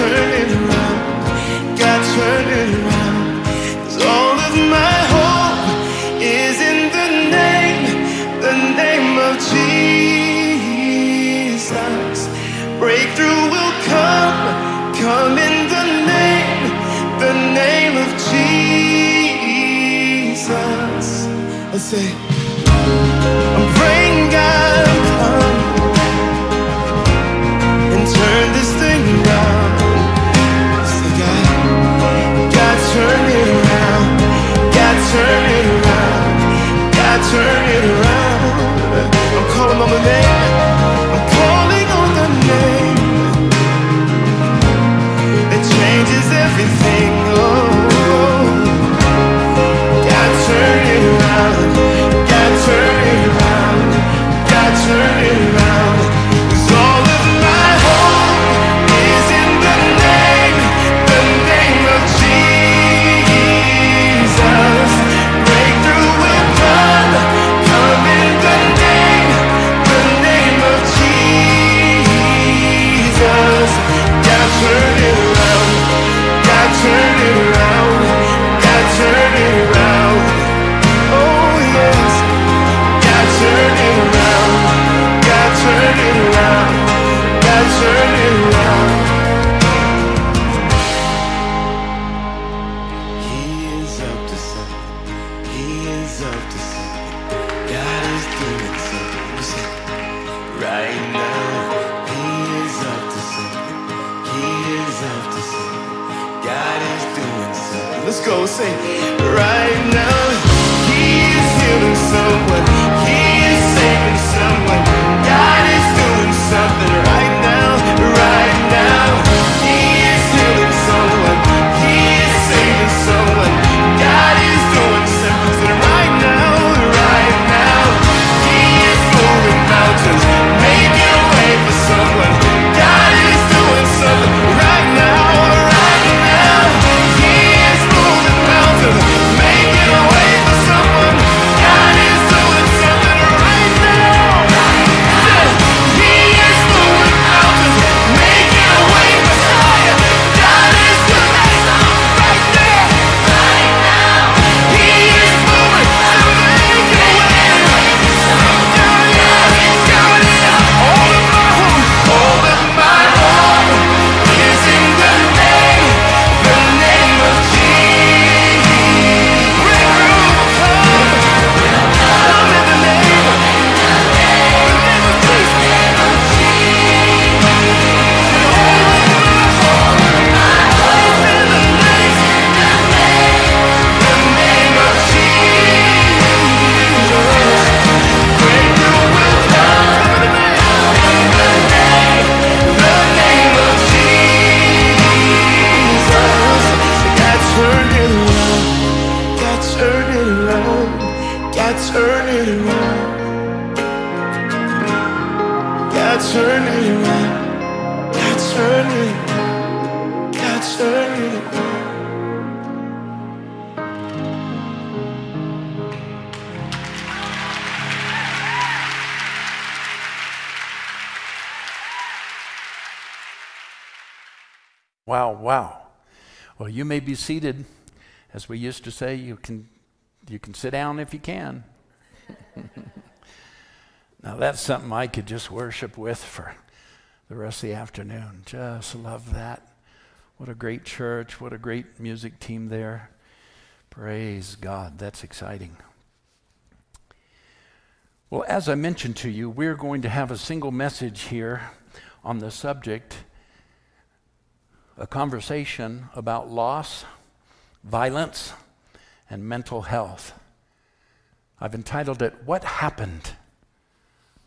turning turn it around. I'm calling on the name. I'm calling on the name. It changes everything. Oh, God, turn it around. God, turn it around. God, turn it around. Wow, wow. Well, you may be seated. As we used to say, you can, you can sit down if you can. now, that's something I could just worship with for the rest of the afternoon. Just love that. What a great church. What a great music team there. Praise God. That's exciting. Well, as I mentioned to you, we're going to have a single message here on the subject a conversation about loss, violence, and mental health. I've entitled it, What Happened?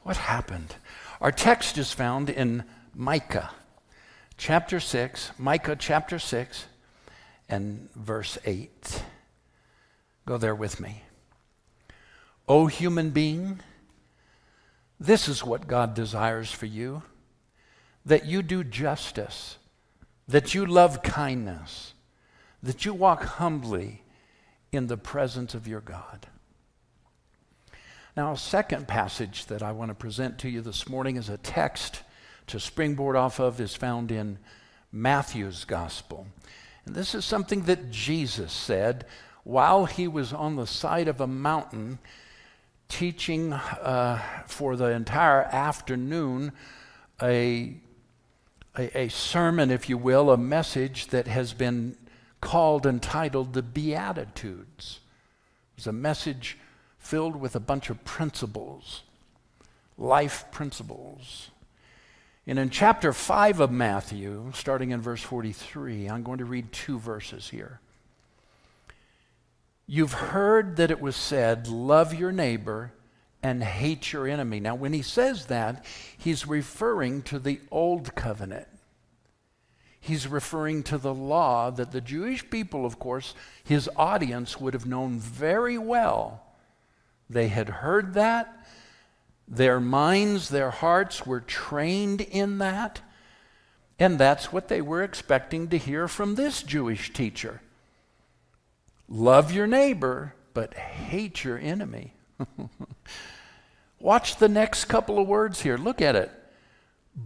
What Happened? Our text is found in Micah chapter 6, Micah chapter 6, and verse 8. Go there with me. O human being, this is what God desires for you that you do justice that you love kindness, that you walk humbly in the presence of your God. Now, a second passage that I want to present to you this morning is a text to springboard off of is found in Matthew's gospel. And this is something that Jesus said while he was on the side of a mountain teaching uh, for the entire afternoon a, a, a sermon, if you will, a message that has been called and titled the Beatitudes. It was a message filled with a bunch of principles, life principles. And in chapter 5 of Matthew, starting in verse 43, I'm going to read two verses here. You've heard that it was said, Love your neighbor and hate your enemy. Now, when he says that, he's referring to the Old Covenant. He's referring to the law that the Jewish people, of course, his audience would have known very well they had heard that. Their minds, their hearts were trained in that. And that's what they were expecting to hear from this Jewish teacher. Love your neighbor, but hate your enemy. Watch the next couple of words here. Look at it.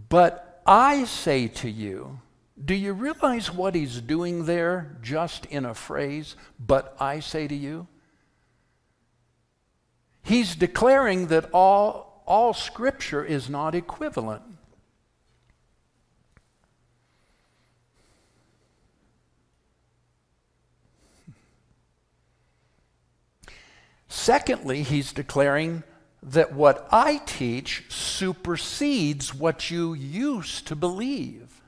But I say to you, do you realize what he's doing there just in a phrase? But I say to you? He's declaring that all, all Scripture is not equivalent. Secondly, he's declaring that what I teach supersedes what you used to believe,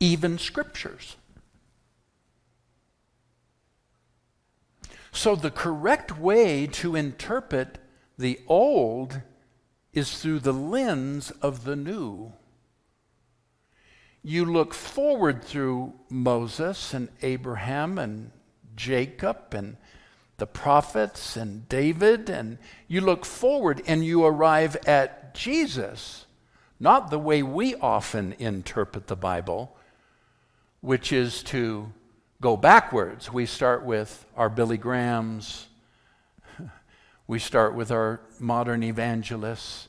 even scriptures. So, the correct way to interpret the old is through the lens of the new. You look forward through Moses and Abraham and Jacob and the prophets and David, and you look forward and you arrive at Jesus, not the way we often interpret the Bible, which is to go backwards. We start with our Billy Grahams, we start with our modern evangelists,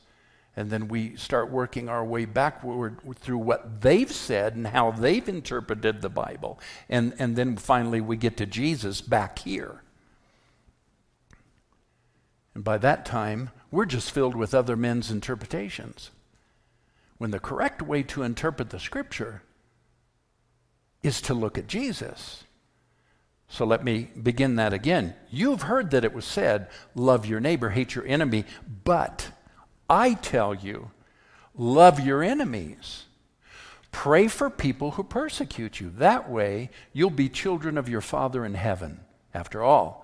and then we start working our way backward through what they've said and how they've interpreted the Bible. And, and then finally we get to Jesus back here. And by that time, we're just filled with other men's interpretations. When the correct way to interpret the scripture is to look at Jesus. So let me begin that again. You've heard that it was said, Love your neighbor, hate your enemy, but I tell you, love your enemies. Pray for people who persecute you. That way, you'll be children of your Father in heaven. After all,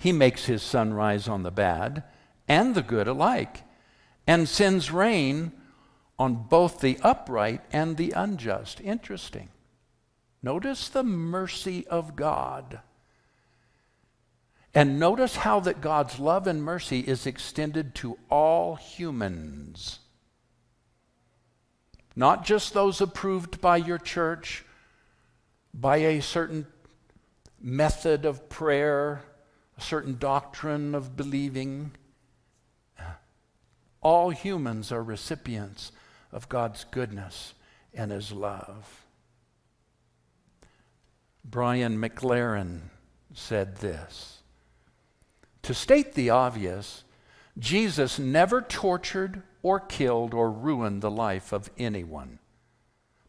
He makes His sun rise on the bad and the good alike, and sends rain on both the upright and the unjust. Interesting. Notice the mercy of God. And notice how that God's love and mercy is extended to all humans. Not just those approved by your church, by a certain method of prayer, a certain doctrine of believing. All humans are recipients of God's goodness and His love. Brian McLaren said this To state the obvious, Jesus never tortured or killed or ruined the life of anyone.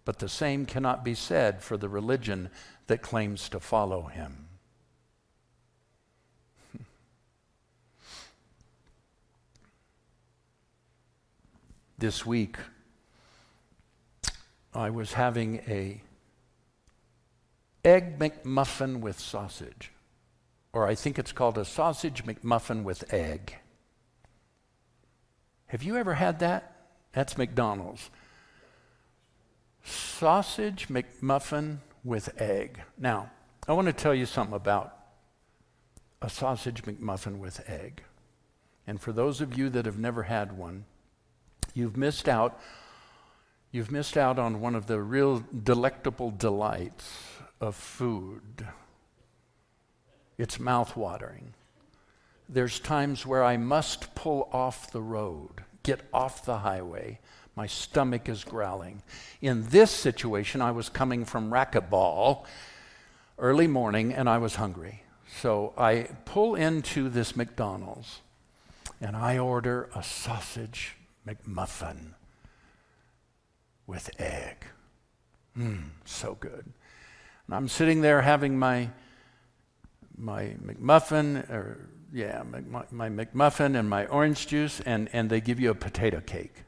But the same cannot be said for the religion that claims to follow him. This week, I was having a egg McMuffin with sausage, or I think it's called a sausage McMuffin with egg. Have you ever had that? That's McDonald's. Sausage McMuffin with egg. Now, I want to tell you something about a sausage McMuffin with egg. And for those of you that have never had one, you've missed out. You've missed out on one of the real delectable delights of food. It's mouth-watering. There's times where I must pull off the road, get off the highway. My stomach is growling. In this situation, I was coming from racquetball early morning and I was hungry. So I pull into this McDonald's and I order a sausage McMuffin with egg. Mmm, so good. And I'm sitting there having my my McMuffin, or yeah, my, my McMuffin and my orange juice, and, and they give you a potato cake.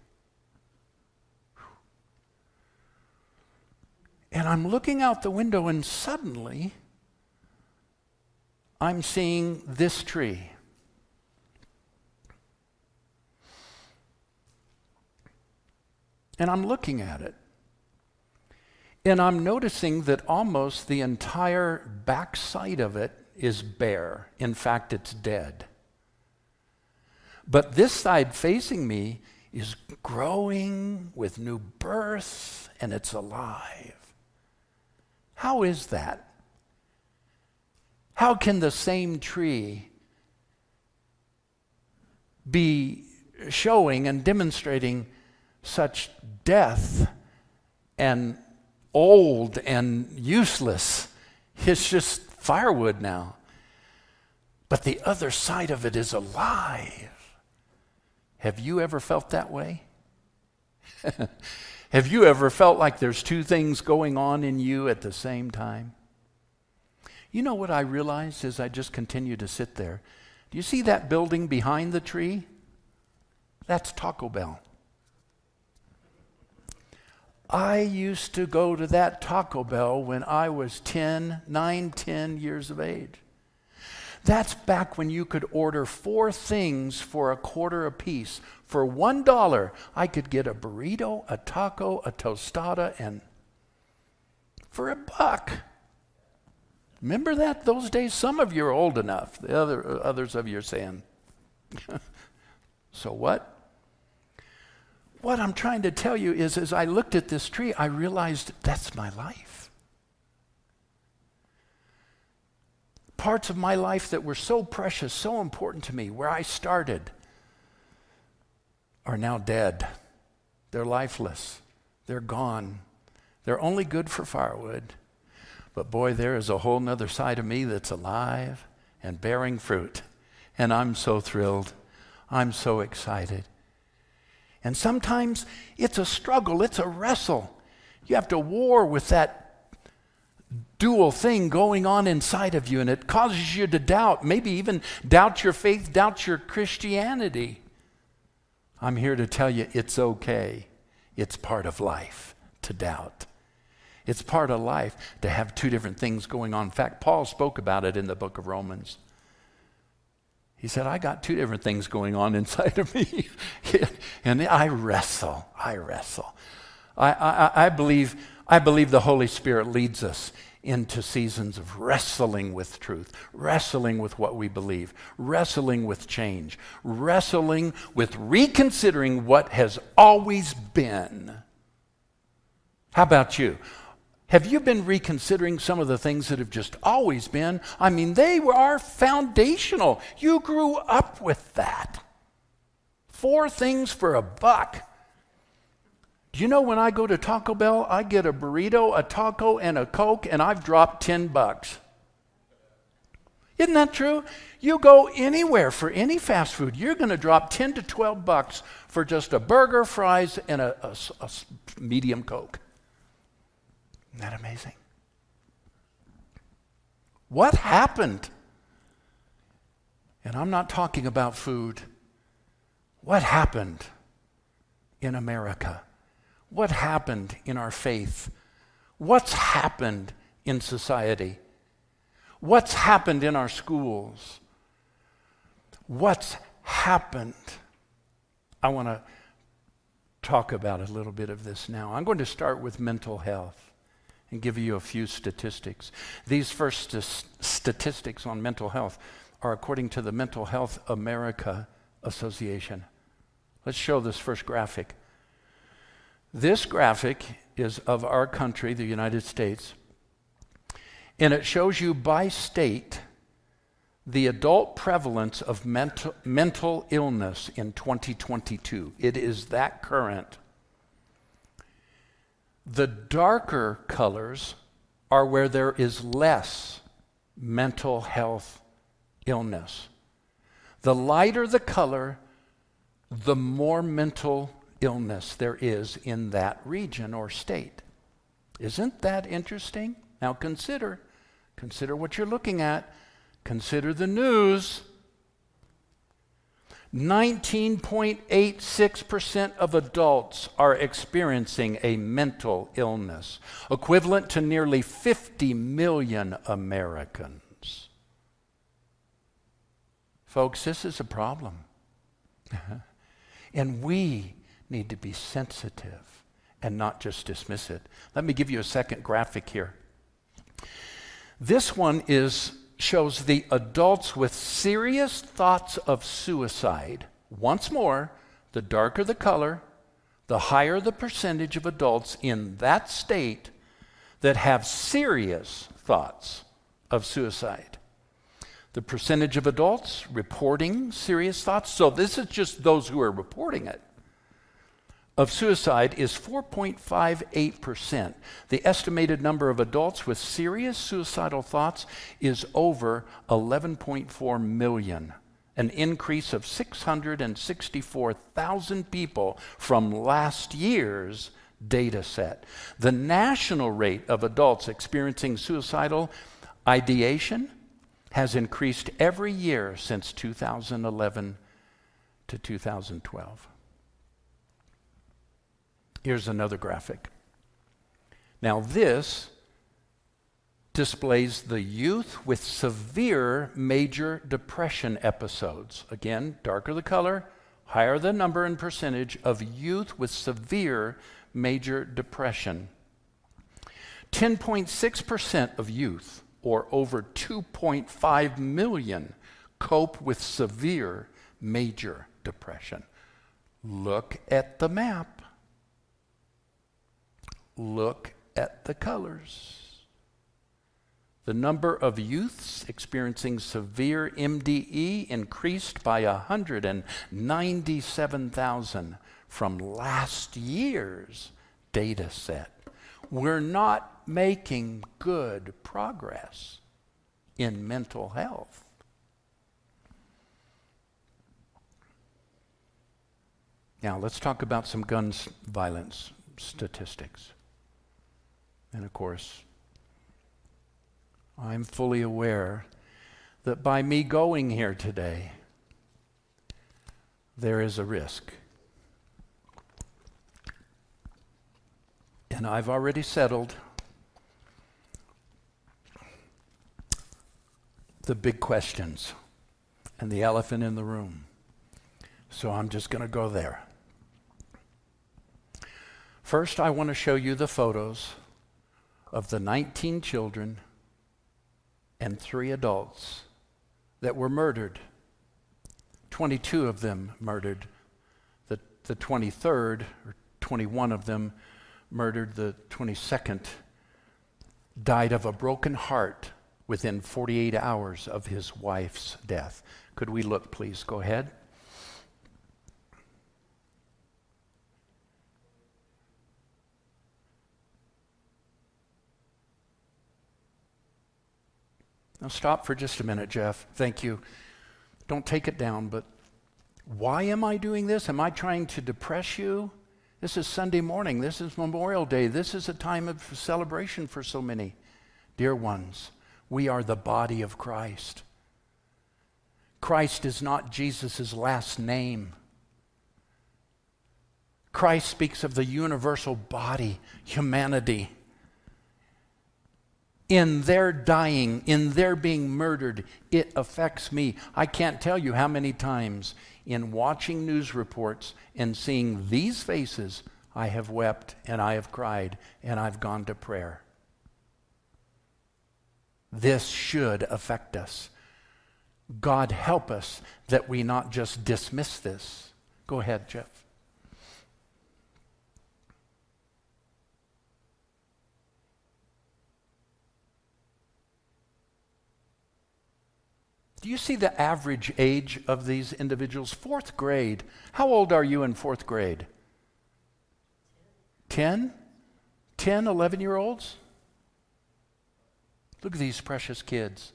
And I'm looking out the window, and suddenly I'm seeing this tree. And I'm looking at it. And I'm noticing that almost the entire backside of it is bare. In fact, it's dead. But this side facing me is growing with new birth and it's alive. How is that? How can the same tree be showing and demonstrating such death and old and useless. It's just firewood now. But the other side of it is alive. Have you ever felt that way? Have you ever felt like there's two things going on in you at the same time? You know what I realized as I just continue to sit there? Do you see that building behind the tree? That's Taco Bell. I used to go to that Taco Bell when I was 10, 9, 10 years of age. That's back when you could order four things for a quarter apiece. For one dollar, I could get a burrito, a taco, a tostada, and for a buck. Remember that those days? Some of you are old enough. The other others of you are saying, "So what?" What I'm trying to tell you is as I looked at this tree, I realized that's my life. Parts of my life that were so precious, so important to me, where I started, are now dead. They're lifeless. They're gone. They're only good for firewood. But boy, there is a whole nother side of me that's alive and bearing fruit. And I'm so thrilled. I'm so excited. And sometimes it's a struggle, it's a wrestle. You have to war with that dual thing going on inside of you, and it causes you to doubt, maybe even doubt your faith, doubt your Christianity. I'm here to tell you it's okay. It's part of life to doubt. It's part of life to have two different things going on. In fact, Paul spoke about it in the book of Romans. He said, I got two different things going on inside of me. and I wrestle. I wrestle. I, I, I, believe, I believe the Holy Spirit leads us into seasons of wrestling with truth, wrestling with what we believe, wrestling with change, wrestling with reconsidering what has always been. How about you? Have you been reconsidering some of the things that have just always been? I mean, they are foundational. You grew up with that. Four things for a buck. Do you know when I go to Taco Bell, I get a burrito, a taco, and a Coke, and I've dropped 10 bucks? Isn't that true? You go anywhere for any fast food, you're going to drop 10 to 12 bucks for just a burger, fries, and a, a, a medium Coke. Isn't that amazing? What happened? And I'm not talking about food. What happened in America? What happened in our faith? What's happened in society? What's happened in our schools? What's happened? I want to talk about a little bit of this now. I'm going to start with mental health and give you a few statistics. These first st- statistics on mental health are according to the Mental Health America Association. Let's show this first graphic. This graphic is of our country, the United States, and it shows you by state the adult prevalence of mental, mental illness in 2022. It is that current. The darker colors are where there is less mental health illness. The lighter the color, the more mental illness there is in that region or state. Isn't that interesting? Now consider consider what you're looking at. Consider the news. 19.86% of adults are experiencing a mental illness, equivalent to nearly 50 million Americans. Folks, this is a problem. and we need to be sensitive and not just dismiss it. Let me give you a second graphic here. This one is shows the adults with serious thoughts of suicide. Once more, the darker the color, the higher the percentage of adults in that state that have serious thoughts of suicide. The percentage of adults reporting serious thoughts, so this is just those who are reporting it of suicide is 4.58%. The estimated number of adults with serious suicidal thoughts is over 11.4 million, an increase of 664,000 people from last year's data set. The national rate of adults experiencing suicidal ideation has increased every year since 2011 to 2012. Here's another graphic. Now, this displays the youth with severe major depression episodes. Again, darker the color, higher the number and percentage of youth with severe major depression. 10.6% of youth, or over 2.5 million, cope with severe major depression. Look at the map look at the colors. The number of youths experiencing severe MDE increased by 197,000 from last year's data set. We're not making good progress in mental health. Now, let's talk about some gun violence statistics. And of course, I'm fully aware that by me going here today, there is a risk. And I've already settled the big questions and the elephant in the room. So I'm just going to go there. First, I want to show you the photos of the 19 children and three adults that were murdered. 22 of them murdered. The, the 23rd, or 21 of them murdered. The 22nd died of a broken heart within 48 hours of his wife's death. Could we look, please? Go ahead. Now, stop for just a minute, Jeff. Thank you. Don't take it down, but why am I doing this? Am I trying to depress you? This is Sunday morning. This is Memorial Day. This is a time of celebration for so many. Dear ones, we are the body of Christ. Christ is not Jesus' last name. Christ speaks of the universal body, humanity in their dying, in their being murdered, it affects me. I can't tell you how many times in watching news reports and seeing these faces, I have wept and I have cried and I've gone to prayer. This should affect us. God help us that we not just dismiss this, Go ahead, Jeff. Do you see the average age of these individuals? Fourth grade. How old are you in fourth grade? 10? 10, 11 year olds? Look at these precious kids.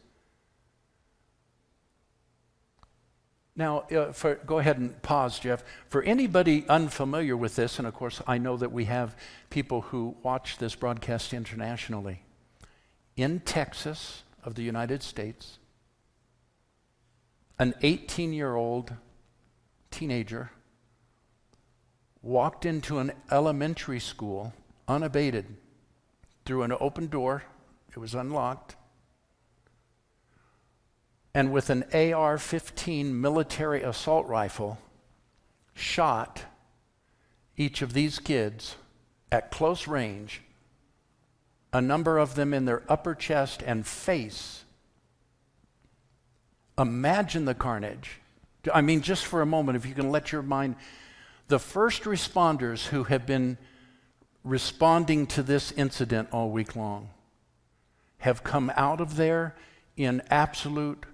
Now, uh, for, go ahead and pause, Jeff. For anybody unfamiliar with this, and of course, I know that we have people who watch this broadcast internationally. In Texas of the United States, an 18 year old teenager walked into an elementary school unabated through an open door, it was unlocked, and with an AR 15 military assault rifle, shot each of these kids at close range, a number of them in their upper chest and face Imagine the carnage. I mean, just for a moment, if you can let your mind. The first responders who have been responding to this incident all week long have come out of there in absolute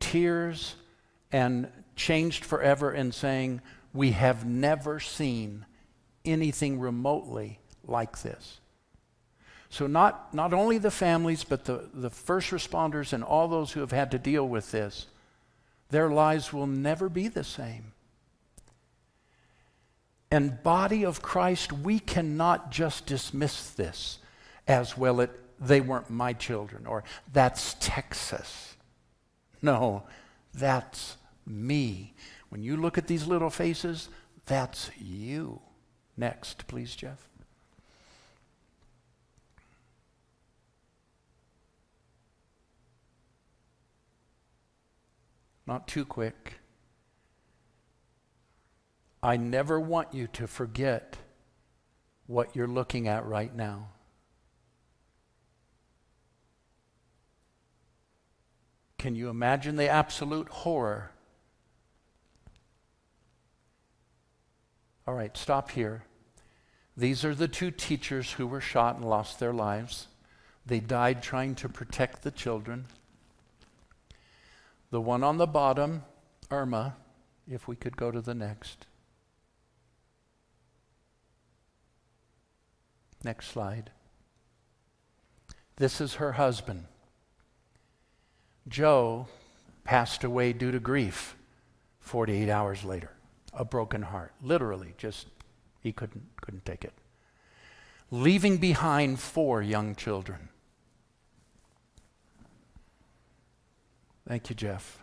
tears and changed forever and saying, We have never seen anything remotely like this. So, not, not only the families, but the, the first responders and all those who have had to deal with this, their lives will never be the same. And, body of Christ, we cannot just dismiss this as well, it, they weren't my children, or that's Texas. No, that's me. When you look at these little faces, that's you. Next, please, Jeff. Not too quick. I never want you to forget what you're looking at right now. Can you imagine the absolute horror? All right, stop here. These are the two teachers who were shot and lost their lives. They died trying to protect the children. The one on the bottom, Irma, if we could go to the next. Next slide. This is her husband. Joe passed away due to grief 48 hours later. A broken heart. Literally, just he couldn't couldn't take it. Leaving behind four young children. Thank you, Jeff.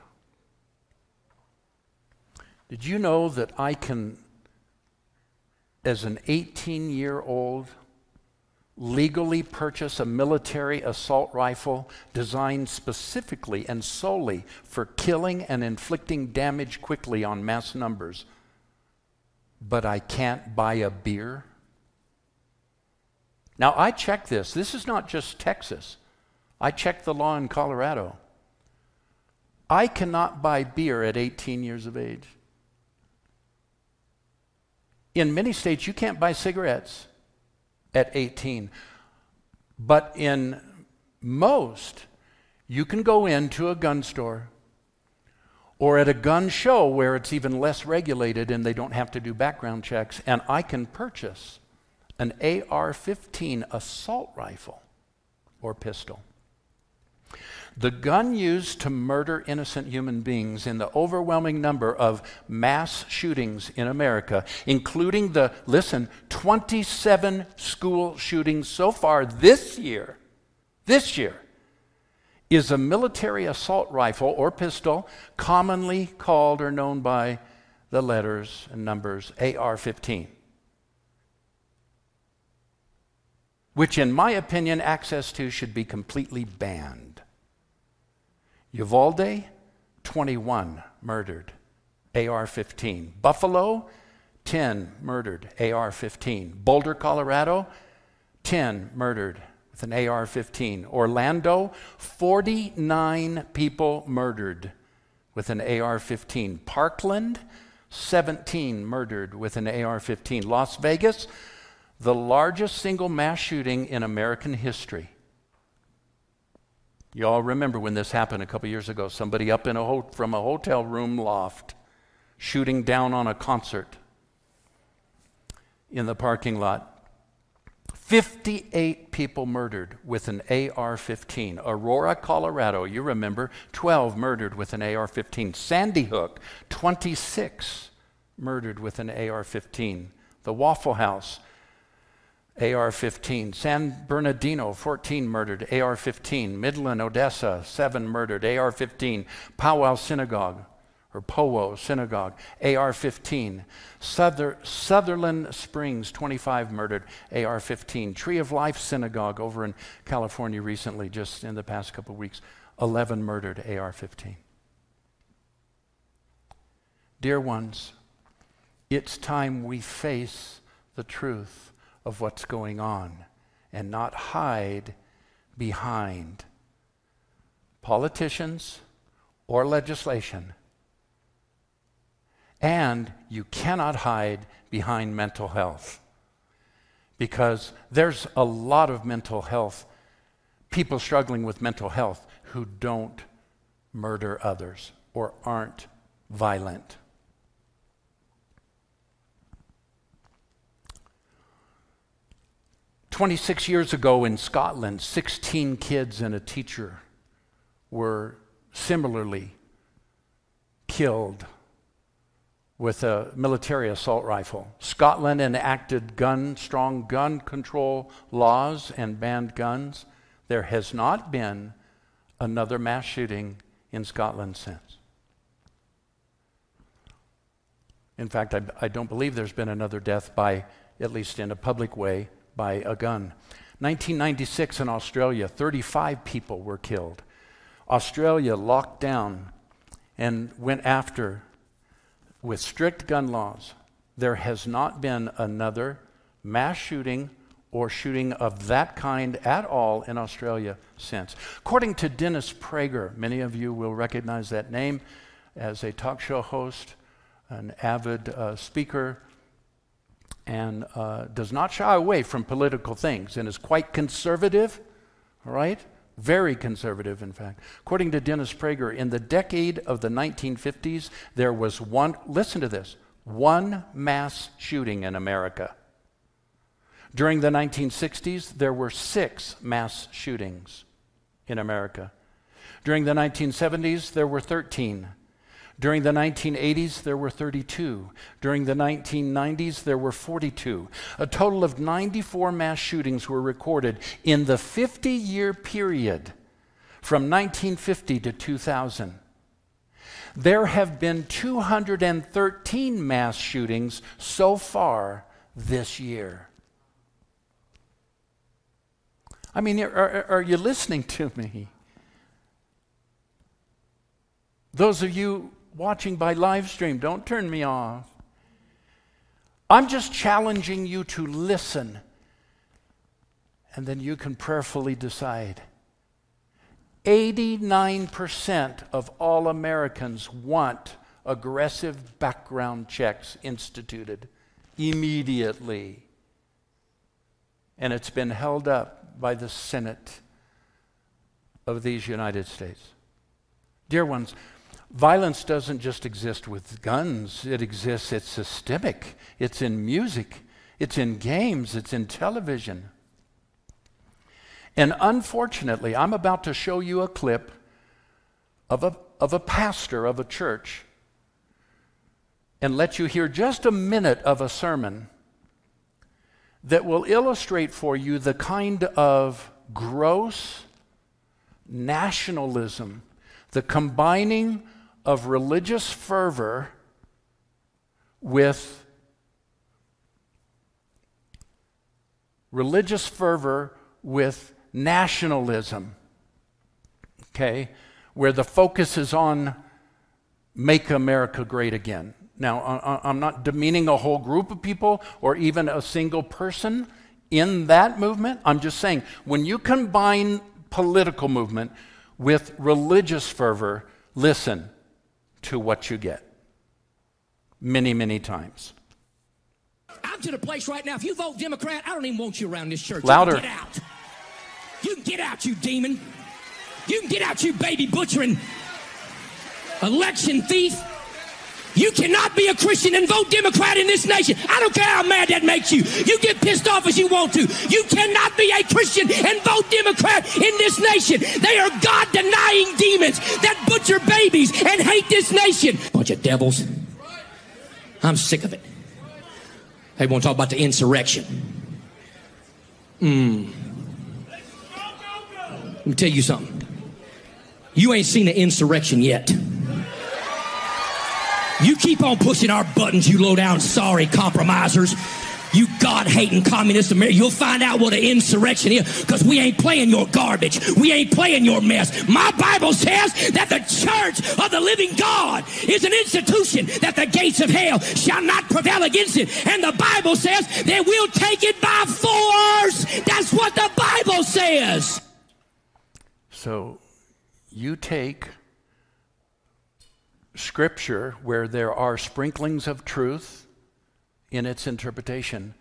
Did you know that I can, as an 18 year old, legally purchase a military assault rifle designed specifically and solely for killing and inflicting damage quickly on mass numbers, but I can't buy a beer? Now, I checked this. This is not just Texas. I checked the law in Colorado. I cannot buy beer at 18 years of age. In many states, you can't buy cigarettes at 18. But in most, you can go into a gun store or at a gun show where it's even less regulated and they don't have to do background checks, and I can purchase an AR 15 assault rifle or pistol the gun used to murder innocent human beings in the overwhelming number of mass shootings in America, including the, listen, 27 school shootings so far this year, this year, is a military assault rifle or pistol, commonly called or known by the letters and numbers AR 15. Which, in my opinion, access to should be completely banned. Uvalde, 21 murdered, AR 15. Buffalo, 10 murdered, AR 15. Boulder, Colorado, 10 murdered with an AR 15. Orlando, 49 people murdered with an AR 15. Parkland, 17 murdered with an AR 15. Las Vegas, the largest single mass shooting in American history. You all remember when this happened a couple years ago. Somebody up in a ho- from a hotel room loft shooting down on a concert in the parking lot. 58 people murdered with an AR 15. Aurora, Colorado, you remember, 12 murdered with an AR 15. Sandy Hook, 26 murdered with an AR 15. The Waffle House, AR 15. San Bernardino, 14 murdered, AR 15. Midland, Odessa, 7 murdered, AR 15. Powwow Synagogue, or Powo Synagogue, AR 15. Sutherland Springs, 25 murdered, AR 15. Tree of Life Synagogue over in California recently, just in the past couple weeks, 11 murdered, AR 15. Dear ones, it's time we face the truth of what's going on and not hide behind politicians or legislation and you cannot hide behind mental health. Because there's a lot of mental health, people struggling with mental health who don't murder others or aren't violent. Twenty-six years ago in Scotland, 16 kids and a teacher were similarly killed with a military assault rifle. Scotland enacted gun, strong gun control laws and banned guns. There has not been another mass shooting in Scotland since. In fact, I, I, don't believe there's been another death by, at least in a public way, by a gun. 1996 in Australia, 35 people were killed. Australia locked down and went after with strict gun laws, there has not been another mass shooting or shooting of that kind at all in Australia since. According to Dennis Prager, many of you will recognize that name as a talk show host, an avid uh, speaker, and uh, does not shy away from political things and is quite conservative, all right? Very conservative, in fact. According to Dennis Prager, in the decade of the 1950s, there was one, listen to this, one mass shooting in America. During the 1960s, there were six mass shootings in America. During the 1970s, there were 13. During the 1980s, there were 32. During the 1990s, there were 42. A total of 94 mass shootings were recorded in the 50 year period from 1950 to 2000. There have been 213 mass shootings so far this year. I mean, are, are, you listening to me? Those of you watching by live stream, don't turn me off. I'm just challenging you to listen, and then you can prayerfully decide. 89% of all Americans want aggressive background checks instituted immediately. And it's been held up by the Senate of these United States. Dear ones, Violence doesn't just exist with guns, it exists, it's systemic. It's in music, it's in games, it's in television. And unfortunately, I'm about to show you a clip of a, of a pastor of a church and let you hear just a minute of a sermon that will illustrate for you the kind of gross nationalism, the combining of religious fervor with religious fervor with nationalism. Okay? Where the focus is on make America great again. Now, I'm not demeaning a whole group of people or even a single person in that movement. I'm just saying when you combine political movement with religious fervor, listen, to what you get. many, many times. I'm to the place right now. If you vote Democrat, I don't even want you around this church. Louder. Get out. You can get out, you demon. You can get out, you baby butchering election thief. You cannot be a Christian and vote Democrat in this nation. I don't care how mad that makes you. You get pissed off as you want to. You cannot be a Christian and vote Democrat in this nation. They are God denying demons that butcher babies and hate this nation. Bunch of devils. I'm sick of it. They want to talk about the insurrection. Hmm. Let me tell you something. You ain't seen an insurrection yet. You keep on pushing our buttons, you low down sorry compromisers. You God hating communist America. You'll find out what an insurrection is because we ain't playing your garbage. We ain't playing your mess. My Bible says that the church of the living God is an institution that the gates of hell shall not prevail against it. And the Bible says that we'll take it by force. That's what the Bible says. So you take scripture where there are sprinklings of truth in its interpretation,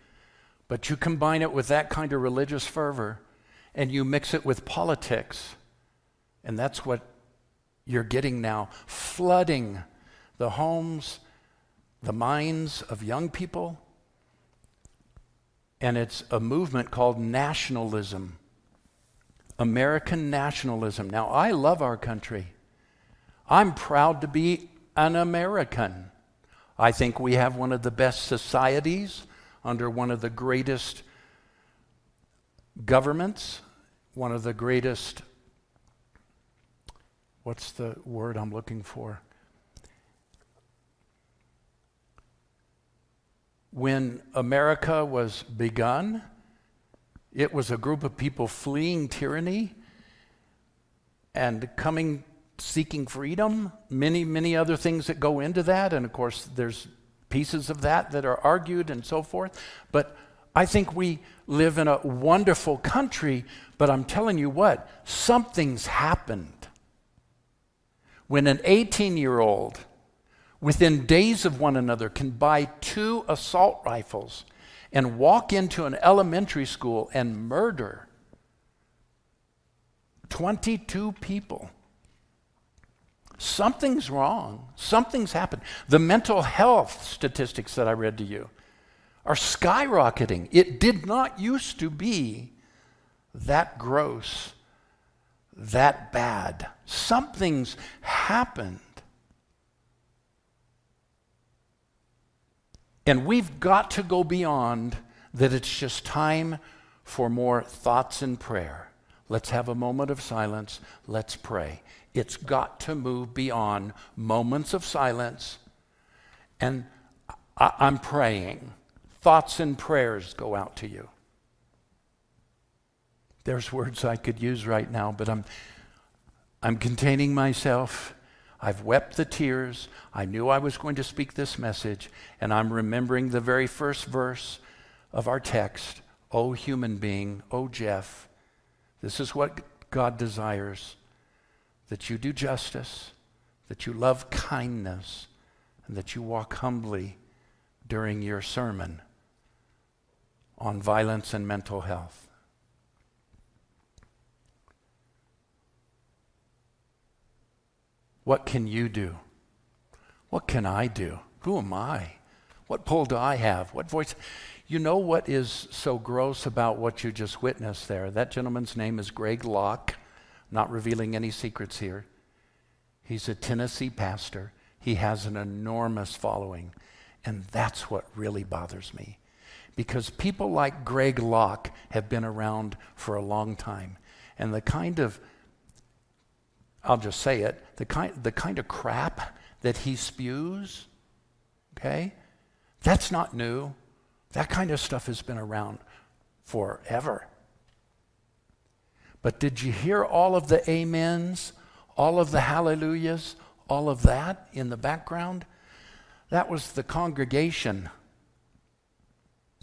but you combine it with that kind of religious fervor and you mix it with politics, and that's what you're getting now flooding the homes, the minds of young people. And it's a movement called nationalism, American nationalism. Now, I love our country. I'm proud to be an American. I think we have one of the best societies under one of the greatest governments, one of the greatest, what's the word I'm looking for? When America was begun, it was a group of people fleeing tyranny and coming seeking freedom, many, many other things that go into that. And of course, there's pieces of that that are argued and so forth. But I think we live in a wonderful country, but I'm telling you what, something's happened. When an 18 year old, within days of one another, can buy two assault rifles and walk into an elementary school and murder 22 people something's wrong. Something's happened. The mental health statistics that I read to you are skyrocketing. It did not used to be that gross, that bad. Something's happened. And we've got to go beyond that it's just time for more thoughts and prayer. Let's have a moment of silence. Let's pray. It's got to move beyond moments of silence. And I, am praying. Thoughts and prayers go out to you. There's words I could use right now, but I'm, I'm containing myself. I've wept the tears. I knew I was going to speak this message, and I'm remembering the very first verse of our text. Oh, human being, oh, Jeff, this is what God desires that you do justice, that you love kindness, and that you walk humbly during your sermon on violence and mental health. What can you do? What can I do? Who am I? What pull do I have? What voice? You know what is so gross about what you just witnessed there? That gentleman's name is Greg Locke not revealing any secrets here. He's a Tennessee pastor. He has an enormous following. And that's what really bothers me. Because people like Greg Locke have been around for a long time. And the kind of, I'll just say it, the kind, the kind of crap that he spews, okay, that's not new. That kind of stuff has been around forever. But did you hear all of the amens, all of the hallelujahs, all of that in the background? That was the congregation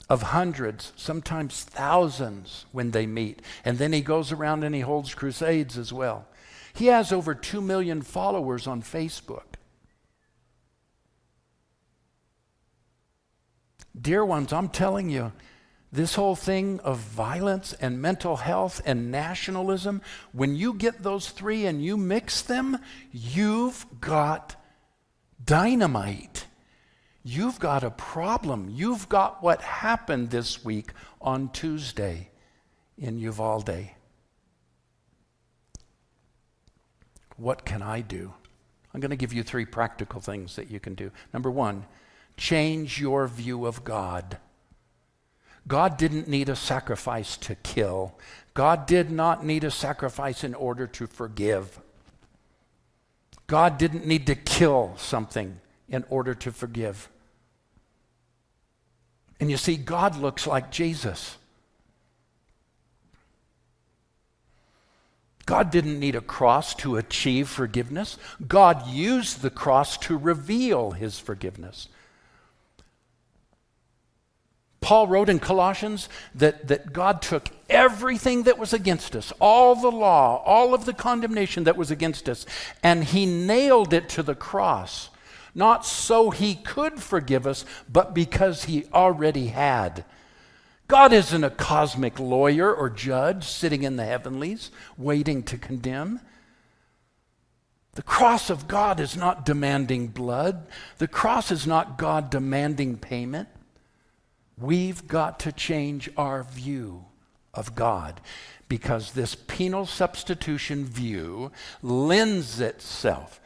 of hundreds, sometimes thousands when they meet. And then he goes around and he holds crusades as well. He has over 2 million followers on Facebook. Dear ones, I'm telling you, this whole thing of violence and mental health and nationalism, when you get those three and you mix them, you've got dynamite. You've got a problem. You've got what happened this week on Tuesday in Uvalde. What can I do? I'm going to give you three practical things that you can do. Number one, change your view of God. God didn't need a sacrifice to kill. God did not need a sacrifice in order to forgive. God didn't need to kill something in order to forgive. And you see, God looks like Jesus. God didn't need a cross to achieve forgiveness. God used the cross to reveal his forgiveness. Paul wrote in Colossians that, that God took everything that was against us, all the law, all of the condemnation that was against us, and he nailed it to the cross not so he could forgive us, but because he already had. God isn't a cosmic lawyer or judge sitting in the heavenlies waiting to condemn. The cross of God is not demanding blood. The cross is not God demanding payment. We've got to change our view of God because this penal substitution view lends itself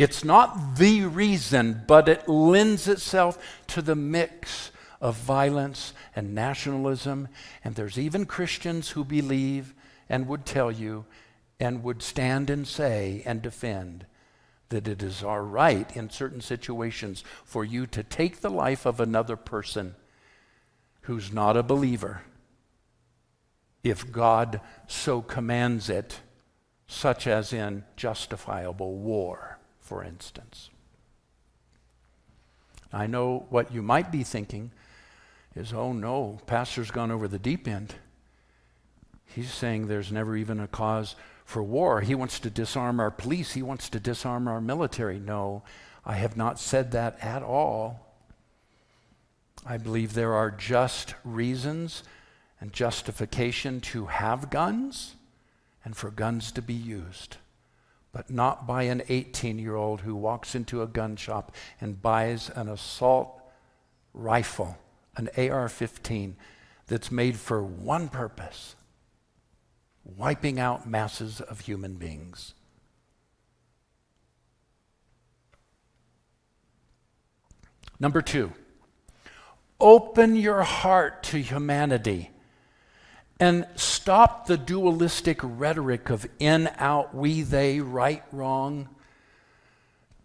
it's not the reason, but it lends itself to the mix of violence and nationalism. And there's even Christians who believe and would tell you and would stand and say and defend that it is our right in certain situations for you to take the life of another person who's not a believer if God so commands it, such as in justifiable war for instance. I know what you might be thinking is, oh no, Pastor's gone over the deep end. He's saying there's never even a cause for war. He wants to disarm our police, he wants to disarm our military. No, I have not said that at all. I believe there are just reasons and justification to have guns and for guns to be used but not by an 18 year old who walks into a gun shop and buys an assault rifle, an AR 15, that's made for one purpose wiping out masses of human beings. Number two, open your heart to humanity and stop the dualistic rhetoric of in, out, we, they, right, wrong.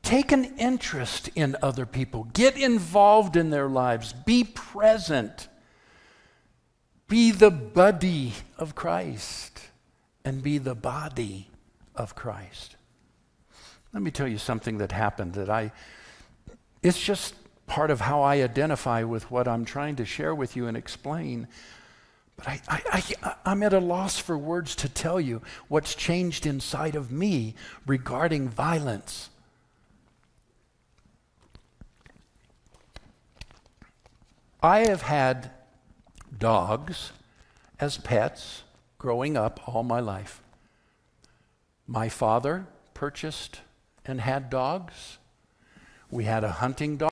Take an interest in other people. Get involved in their lives. Be present. Be the buddy of Christ and be the body of Christ. Let me tell you something that happened that I, it's just part of how I identify with what I'm trying to share with you and explain. But I, I, I, I'm at a loss for words to tell you what's changed inside of me regarding violence. I have had dogs as pets growing up all my life. My father purchased and had dogs. We had a hunting dog.